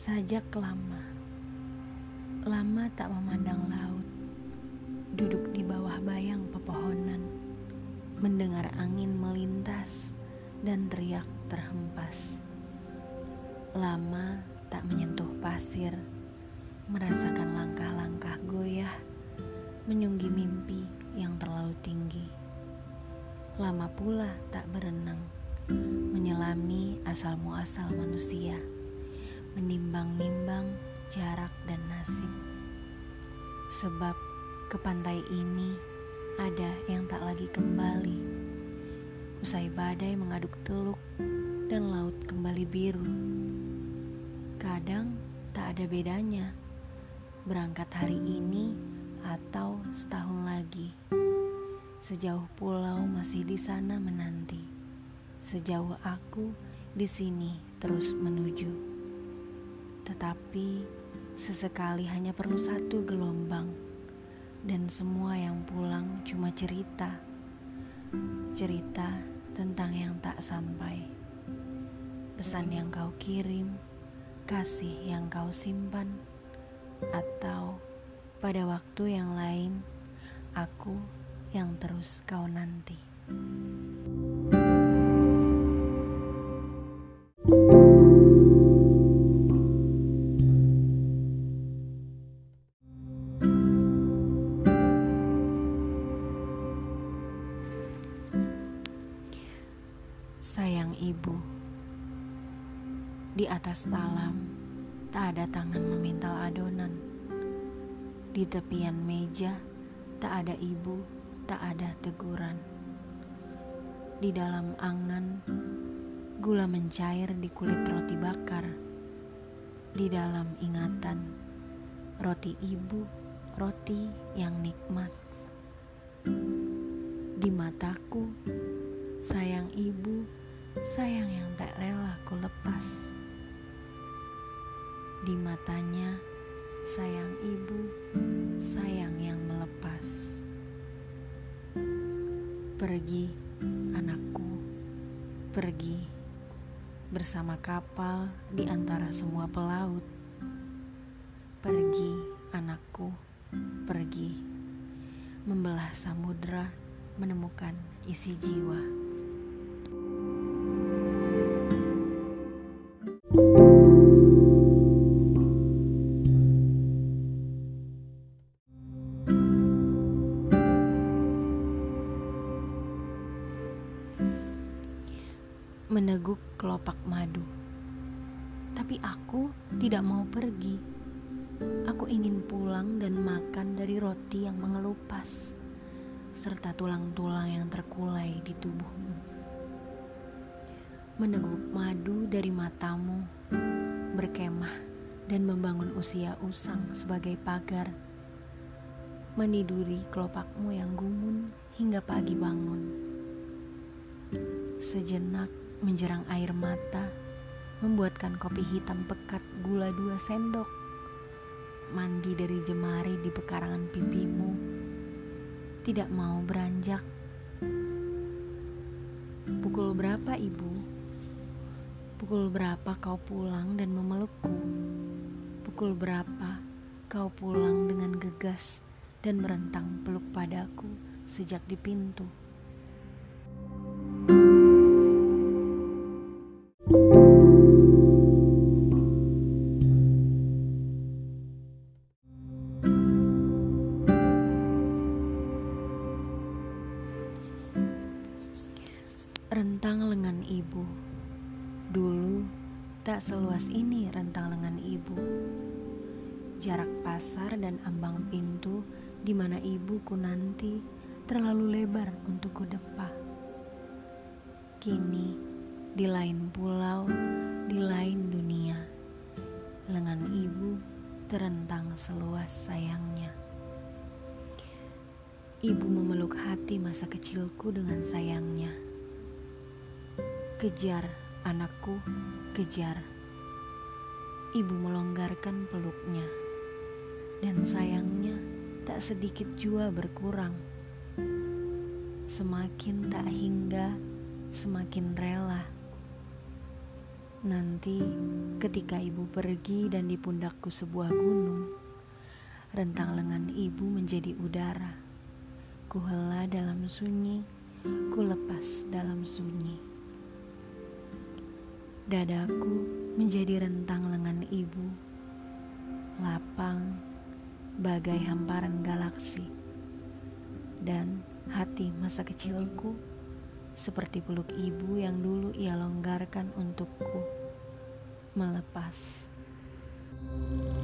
Sajak lama, lama tak memandang laut, duduk di bawah bayang pepohonan, mendengar angin melintas dan teriak terhempas. Lama tak menyentuh pasir, merasakan langkah-langkah goyah, menyunggi mimpi yang terlalu tinggi. Lama pula tak berenang, menyelami asal muasal manusia menimbang-nimbang jarak dan nasib. Sebab ke pantai ini ada yang tak lagi kembali. Usai badai mengaduk teluk dan laut kembali biru. Kadang tak ada bedanya berangkat hari ini atau setahun lagi. Sejauh pulau masih di sana menanti. Sejauh aku di sini terus menuju tetapi sesekali hanya perlu satu gelombang, dan semua yang pulang cuma cerita, cerita tentang yang tak sampai, pesan yang kau kirim, kasih yang kau simpan, atau pada waktu yang lain, aku yang terus kau nanti. Sayang ibu, di atas talam tak ada tangan memintal adonan. Di tepian meja tak ada ibu, tak ada teguran. Di dalam angan, gula mencair di kulit roti bakar. Di dalam ingatan, roti ibu, roti yang nikmat. Di mataku, Sayang ibu, sayang yang tak rela ku lepas. Di matanya, sayang ibu, sayang yang melepas. Pergi, anakku, pergi bersama kapal di antara semua pelaut. Pergi, anakku, pergi membelah samudera menemukan isi jiwa. Meneguk kelopak madu. Tapi aku tidak mau pergi. Aku ingin pulang dan makan dari roti yang mengelupas, serta tulang-tulang yang terkulai di tubuhmu. Meneguk madu dari matamu, berkemah dan membangun usia usang sebagai pagar. Meniduri kelopakmu yang gumun hingga pagi bangun. Sejenak menjerang air mata, membuatkan kopi hitam pekat gula dua sendok, mandi dari jemari di pekarangan pipimu, tidak mau beranjak. Pukul berapa ibu? Pukul berapa kau pulang dan memelukku? Pukul berapa kau pulang dengan gegas dan merentang peluk padaku sejak di pintu? Rentang lengan ibu. Dulu tak seluas ini rentang lengan ibu. Jarak pasar dan ambang pintu di mana ibuku nanti terlalu lebar untuk kudepa. Kini di lain pulau, di lain dunia, lengan ibu terentang seluas sayangnya. Ibu memeluk hati masa kecilku dengan sayangnya Kejar, anakku, kejar. Ibu melonggarkan peluknya, dan sayangnya tak sedikit jua berkurang. Semakin tak hingga, semakin rela. Nanti ketika ibu pergi dan di pundakku sebuah gunung, rentang lengan ibu menjadi udara. Ku hela dalam sunyi, ku lepas dalam sunyi. Dadaku menjadi rentang lengan ibu, lapang bagai hamparan galaksi. Dan hati masa kecilku seperti peluk ibu yang dulu ia longgarkan untukku melepas. thank you